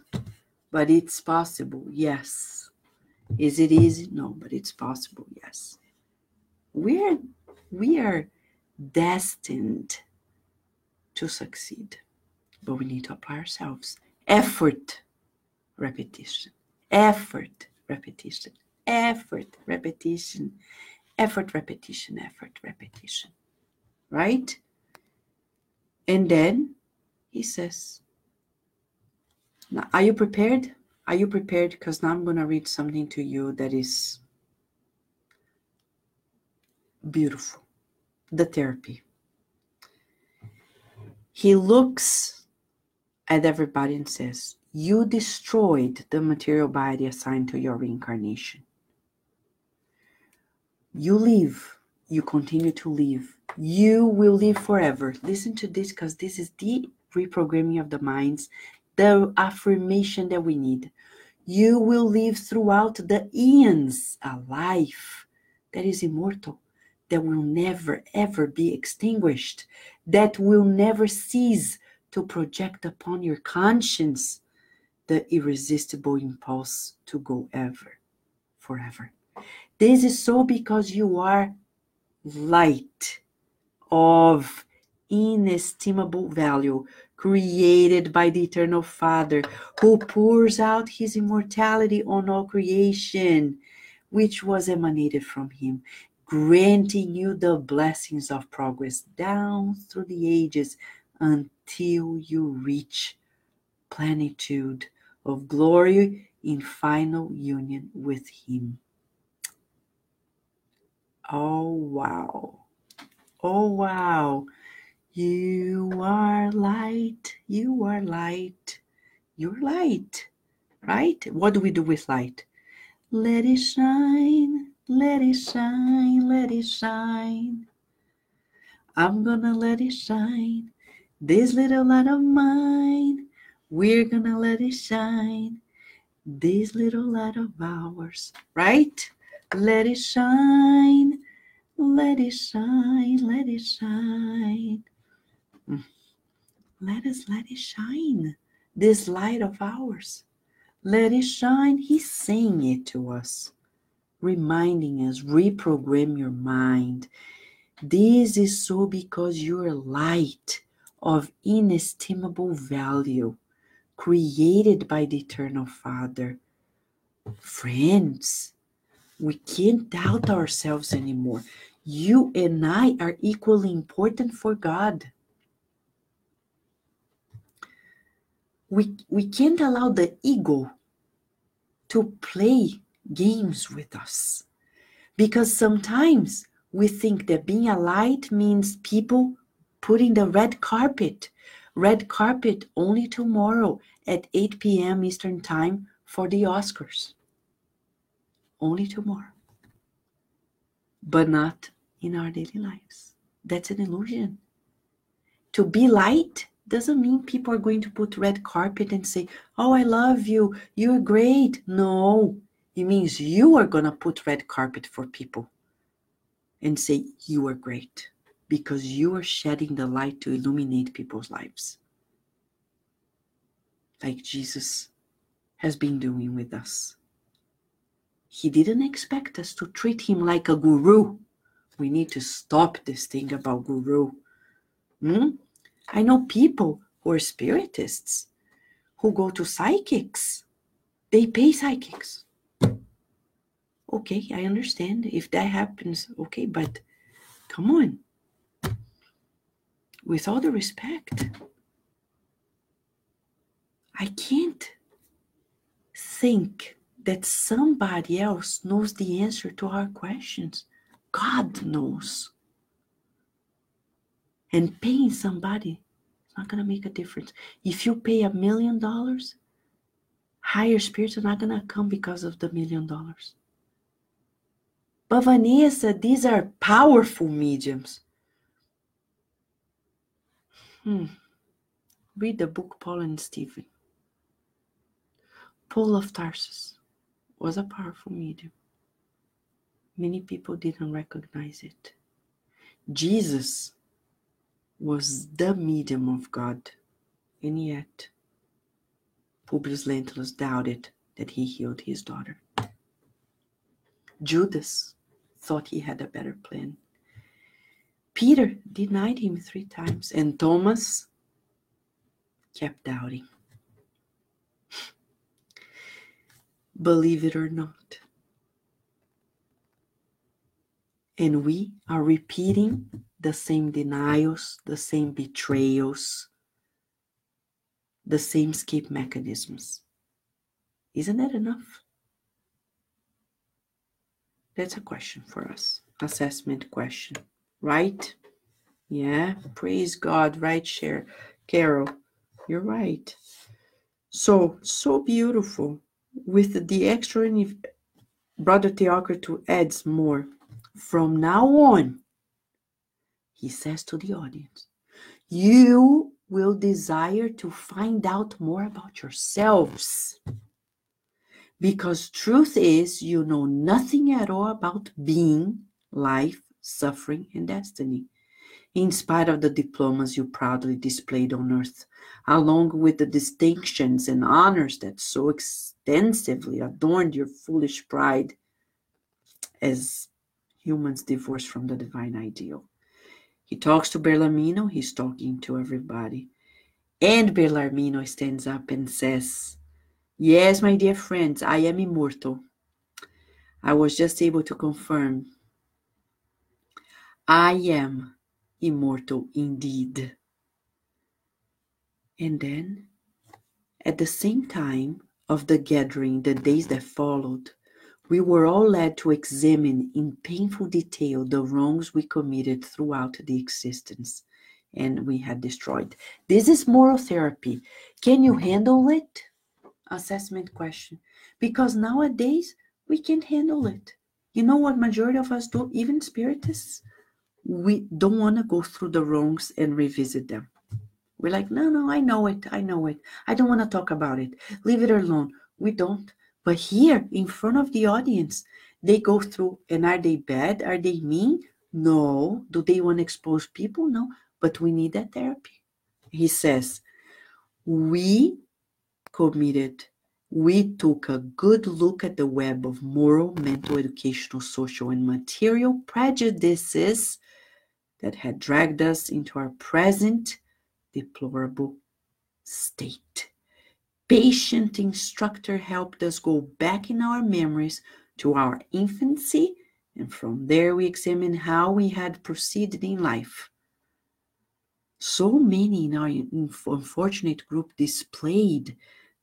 but it's possible. Yes. Is it easy? No, but it's possible. Yes. We are we are destined to succeed, but we need to apply ourselves. Effort, repetition. Effort, repetition. Effort, repetition. Effort, repetition. Effort, repetition. Right? And then he says, now, are you prepared? Are you prepared? Because now I'm going to read something to you that is beautiful. The therapy. He looks at everybody and says, You destroyed the material body assigned to your reincarnation. You live, you continue to live. You will live forever. Listen to this because this is the reprogramming of the minds the affirmation that we need. You will live throughout the eons a life that is immortal, that will never ever be extinguished, that will never cease to project upon your conscience the irresistible impulse to go ever, forever. This is so because you are light of inestimable value created by the eternal Father, who pours out his immortality on all creation, which was emanated from him, granting you the blessings of progress down through the ages until you reach plenitude of glory in final union with him. Oh, wow. Oh, wow. You are light, you are light, you're light, right? What do we do with light? Let it shine, let it shine, let it shine. I'm gonna let it shine. This little light of mine, we're gonna let it shine. This little light of ours, right? Let it shine, let it shine, let it shine. Mm. Let us let it shine, this light of ours. Let it shine. He's saying it to us, reminding us, reprogram your mind. This is so because you're light of inestimable value, created by the Eternal Father. Friends, we can't doubt ourselves anymore. You and I are equally important for God. we we can't allow the ego to play games with us because sometimes we think that being a light means people putting the red carpet red carpet only tomorrow at 8 p.m eastern time for the oscars only tomorrow but not in our daily lives that's an illusion to be light doesn't mean people are going to put red carpet and say, Oh, I love you. You're great. No, it means you are going to put red carpet for people and say, You are great because you are shedding the light to illuminate people's lives. Like Jesus has been doing with us. He didn't expect us to treat him like a guru. We need to stop this thing about guru. Hmm? I know people who are spiritists who go to psychics. They pay psychics. Okay, I understand. If that happens, okay, but come on. With all the respect, I can't think that somebody else knows the answer to our questions. God knows. And paying somebody is not going to make a difference. If you pay a million dollars, higher spirits are not going to come because of the million dollars. But Vanessa, these are powerful mediums. Hmm. Read the book Paul and Stephen. Paul of Tarsus was a powerful medium. Many people didn't recognize it. Jesus was the medium of God, and yet Publius Lentulus doubted that he healed his daughter. Judas thought he had a better plan. Peter denied him three times, and Thomas kept doubting. Believe it or not. And we are repeating the same denials, the same betrayals, the same escape mechanisms. Isn't that enough? That's a question for us. Assessment question, right? Yeah, praise God, right, share. Carol, you're right. So, so beautiful. With the extra, Brother Theocritus adds more. From now on, he says to the audience, you will desire to find out more about yourselves. Because truth is, you know nothing at all about being, life, suffering, and destiny, in spite of the diplomas you proudly displayed on earth, along with the distinctions and honors that so extensively adorned your foolish pride as humans divorced from the divine ideal. He talks to Bellarmino, he's talking to everybody. And Bellarmino stands up and says, Yes, my dear friends, I am immortal. I was just able to confirm. I am immortal indeed. And then, at the same time of the gathering, the days that followed, we were all led to examine in painful detail the wrongs we committed throughout the existence and we had destroyed. This is moral therapy. Can you handle it? Assessment question. Because nowadays we can't handle it. You know what majority of us do, even spiritists? We don't want to go through the wrongs and revisit them. We're like, no, no, I know it. I know it. I don't want to talk about it. Leave it alone. We don't. But here, in front of the audience, they go through, and are they bad? Are they mean? No. Do they want to expose people? No. But we need that therapy. He says, we committed, we took a good look at the web of moral, mental, educational, social, and material prejudices that had dragged us into our present deplorable state patient instructor helped us go back in our memories to our infancy, and from there we examined how we had proceeded in life. So many in our unfortunate group displayed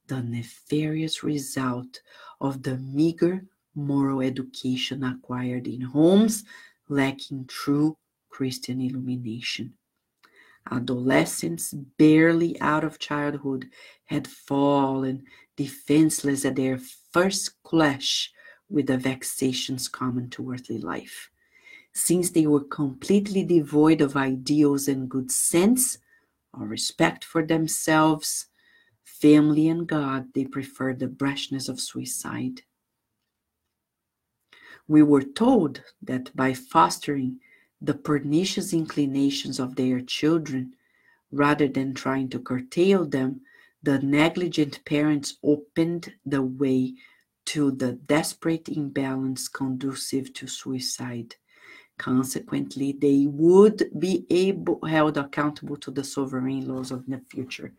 the nefarious result of the meager moral education acquired in homes lacking true Christian illumination. Adolescents barely out of childhood had fallen defenseless at their first clash with the vexations common to earthly life. Since they were completely devoid of ideals and good sense or respect for themselves, family, and God, they preferred the brashness of suicide. We were told that by fostering the pernicious inclinations of their children, rather than trying to curtail them, the negligent parents opened the way to the desperate imbalance conducive to suicide. Consequently, they would be able, held accountable to the sovereign laws of the future.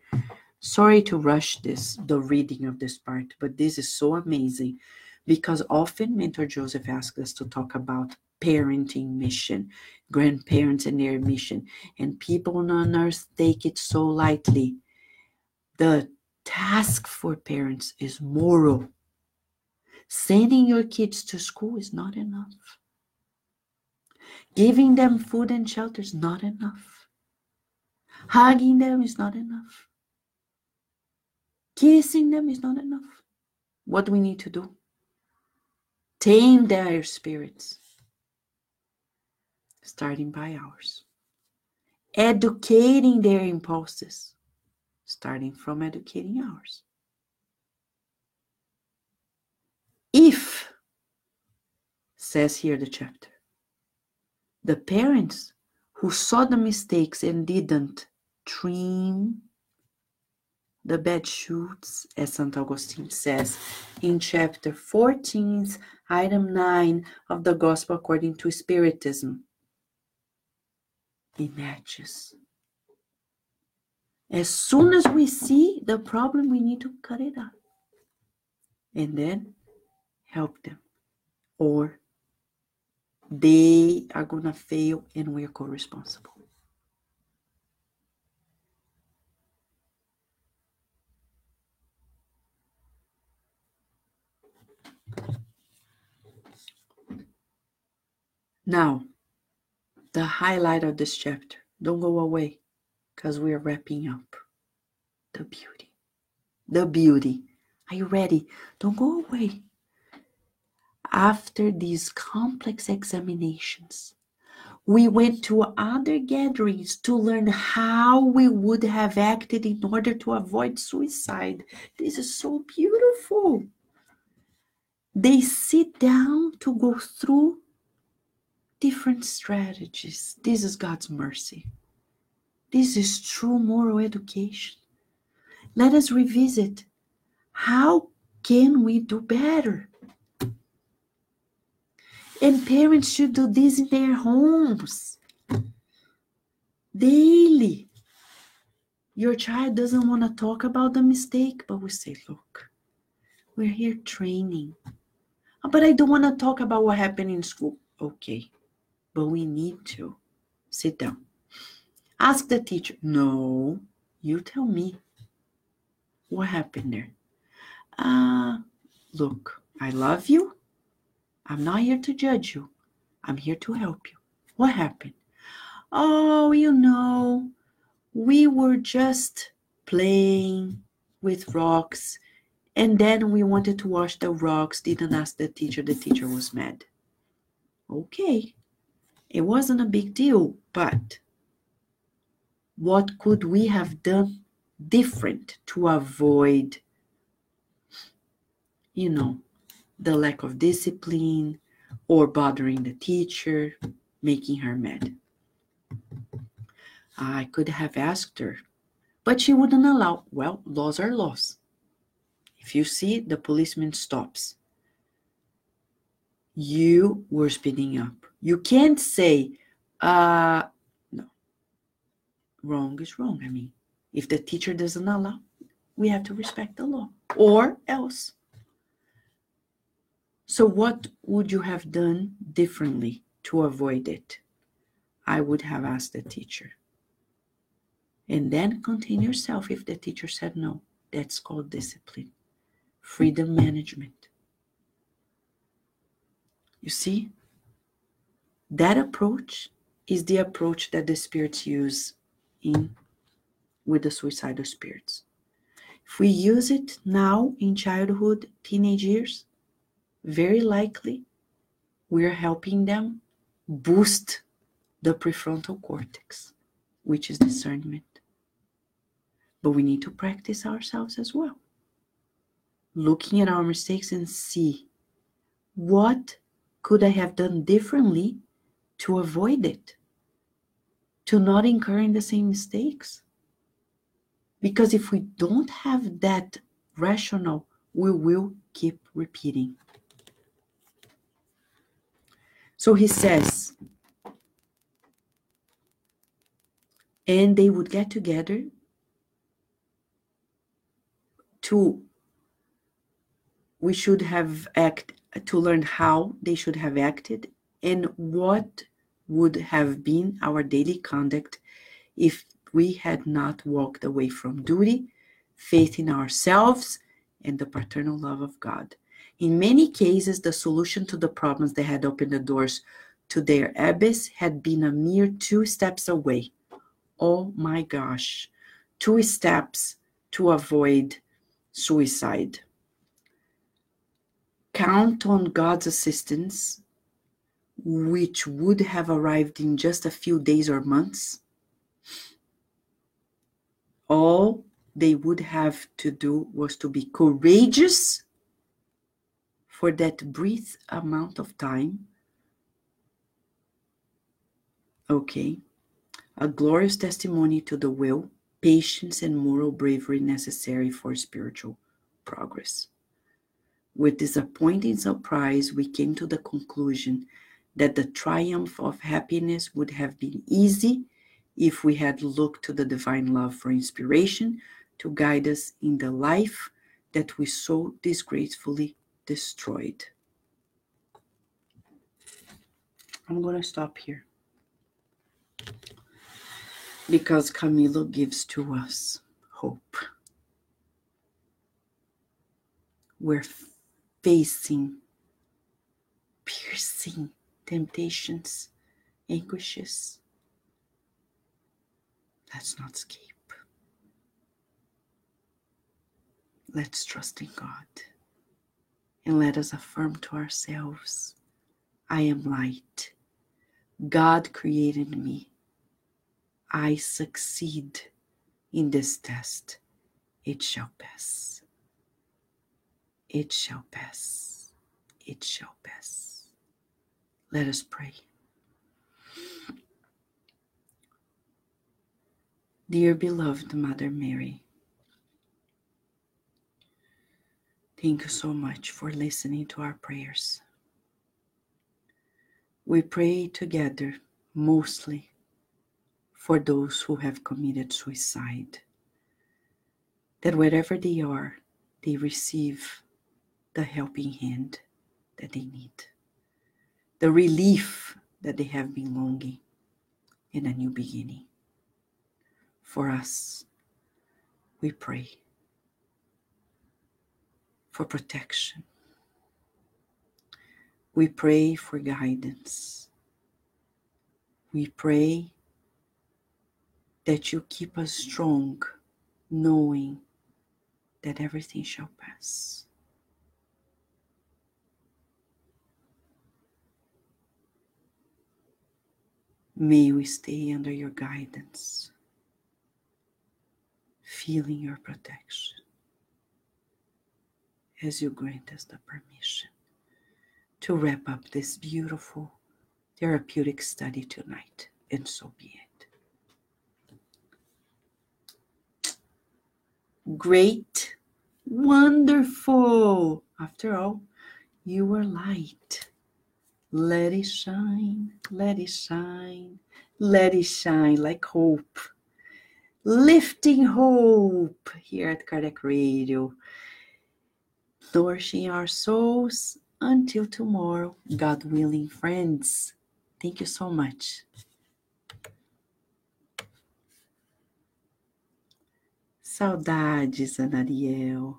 Sorry to rush this, the reading of this part, but this is so amazing because often Mentor Joseph asks us to talk about parenting mission, grandparents and their mission, and people on earth take it so lightly. The task for parents is moral. Sending your kids to school is not enough. Giving them food and shelter is not enough. Hugging them is not enough. Kissing them is not enough. What do we need to do? Tame their spirits starting by ours. Educating their impulses, starting from educating ours. If, says here the chapter, the parents who saw the mistakes and didn't trim the bad shoots, as St. Augustine says in chapter 14, item 9 of the Gospel according to Spiritism. It matches. As soon as we see the problem, we need to cut it out and then help them. Or they are going to fail and we are co responsible. Now, the highlight of this chapter. Don't go away because we are wrapping up. The beauty. The beauty. Are you ready? Don't go away. After these complex examinations, we went to other gatherings to learn how we would have acted in order to avoid suicide. This is so beautiful. They sit down to go through different strategies. This is God's mercy. This is true moral education. Let us revisit how can we do better? And parents should do this in their homes daily. Your child doesn't want to talk about the mistake, but we say, look, we're here training. Ah, but I don't want to talk about what happened in school. Okay but we need to sit down. Ask the teacher. No, you tell me. What happened there? Uh, look, I love you. I'm not here to judge you. I'm here to help you. What happened? Oh, you know, we were just playing with rocks and then we wanted to wash the rocks, didn't ask the teacher. The teacher was mad. Okay, it wasn't a big deal, but what could we have done different to avoid, you know, the lack of discipline or bothering the teacher, making her mad? I could have asked her, but she wouldn't allow. Well, laws are laws. If you see the policeman stops, you were speeding up. You can't say, uh, no, wrong is wrong. I mean, if the teacher doesn't allow, we have to respect the law or else. So, what would you have done differently to avoid it? I would have asked the teacher. And then contain yourself if the teacher said no. That's called discipline, freedom management. You see? That approach is the approach that the spirits use in with the suicidal spirits. If we use it now in childhood, teenage years, very likely we're helping them boost the prefrontal cortex, which is discernment. But we need to practice ourselves as well. Looking at our mistakes and see what could I have done differently to avoid it, to not incurring the same mistakes. Because if we don't have that rational, we will keep repeating. So he says, and they would get together to we should have act to learn how they should have acted and what would have been our daily conduct if we had not walked away from duty, faith in ourselves, and the paternal love of God. In many cases, the solution to the problems that had opened the doors to their abyss had been a mere two steps away. Oh my gosh, two steps to avoid suicide. Count on God's assistance which would have arrived in just a few days or months, all they would have to do was to be courageous for that brief amount of time. Okay, a glorious testimony to the will, patience and moral bravery necessary for spiritual progress. With disappointing surprise, we came to the conclusion that the triumph of happiness would have been easy if we had looked to the divine love for inspiration to guide us in the life that we so disgracefully destroyed. I'm going to stop here because Camilo gives to us hope. We're facing piercing temptations, anguishes. Let's not escape. Let's trust in God and let us affirm to ourselves I am light. God created me. I succeed in this test. It shall pass. It shall pass. It shall pass. Let us pray. Dear beloved Mother Mary, thank you so much for listening to our prayers. We pray together mostly for those who have committed suicide, that wherever they are, they receive the helping hand that they need, the relief that they have been longing, in a new beginning. For us, we pray for protection. We pray for guidance. We pray that you keep us strong, knowing that everything shall pass. May we stay under your guidance, feeling your protection as you grant us the permission to wrap up this beautiful therapeutic study tonight, and so be it. Great, wonderful. After all, you are light. Let it shine, let it shine, let it shine like hope. Lifting hope here at Kardec Radio. Nourishing our souls until tomorrow, God willing, friends. Thank you so much. Saudades, Anariel.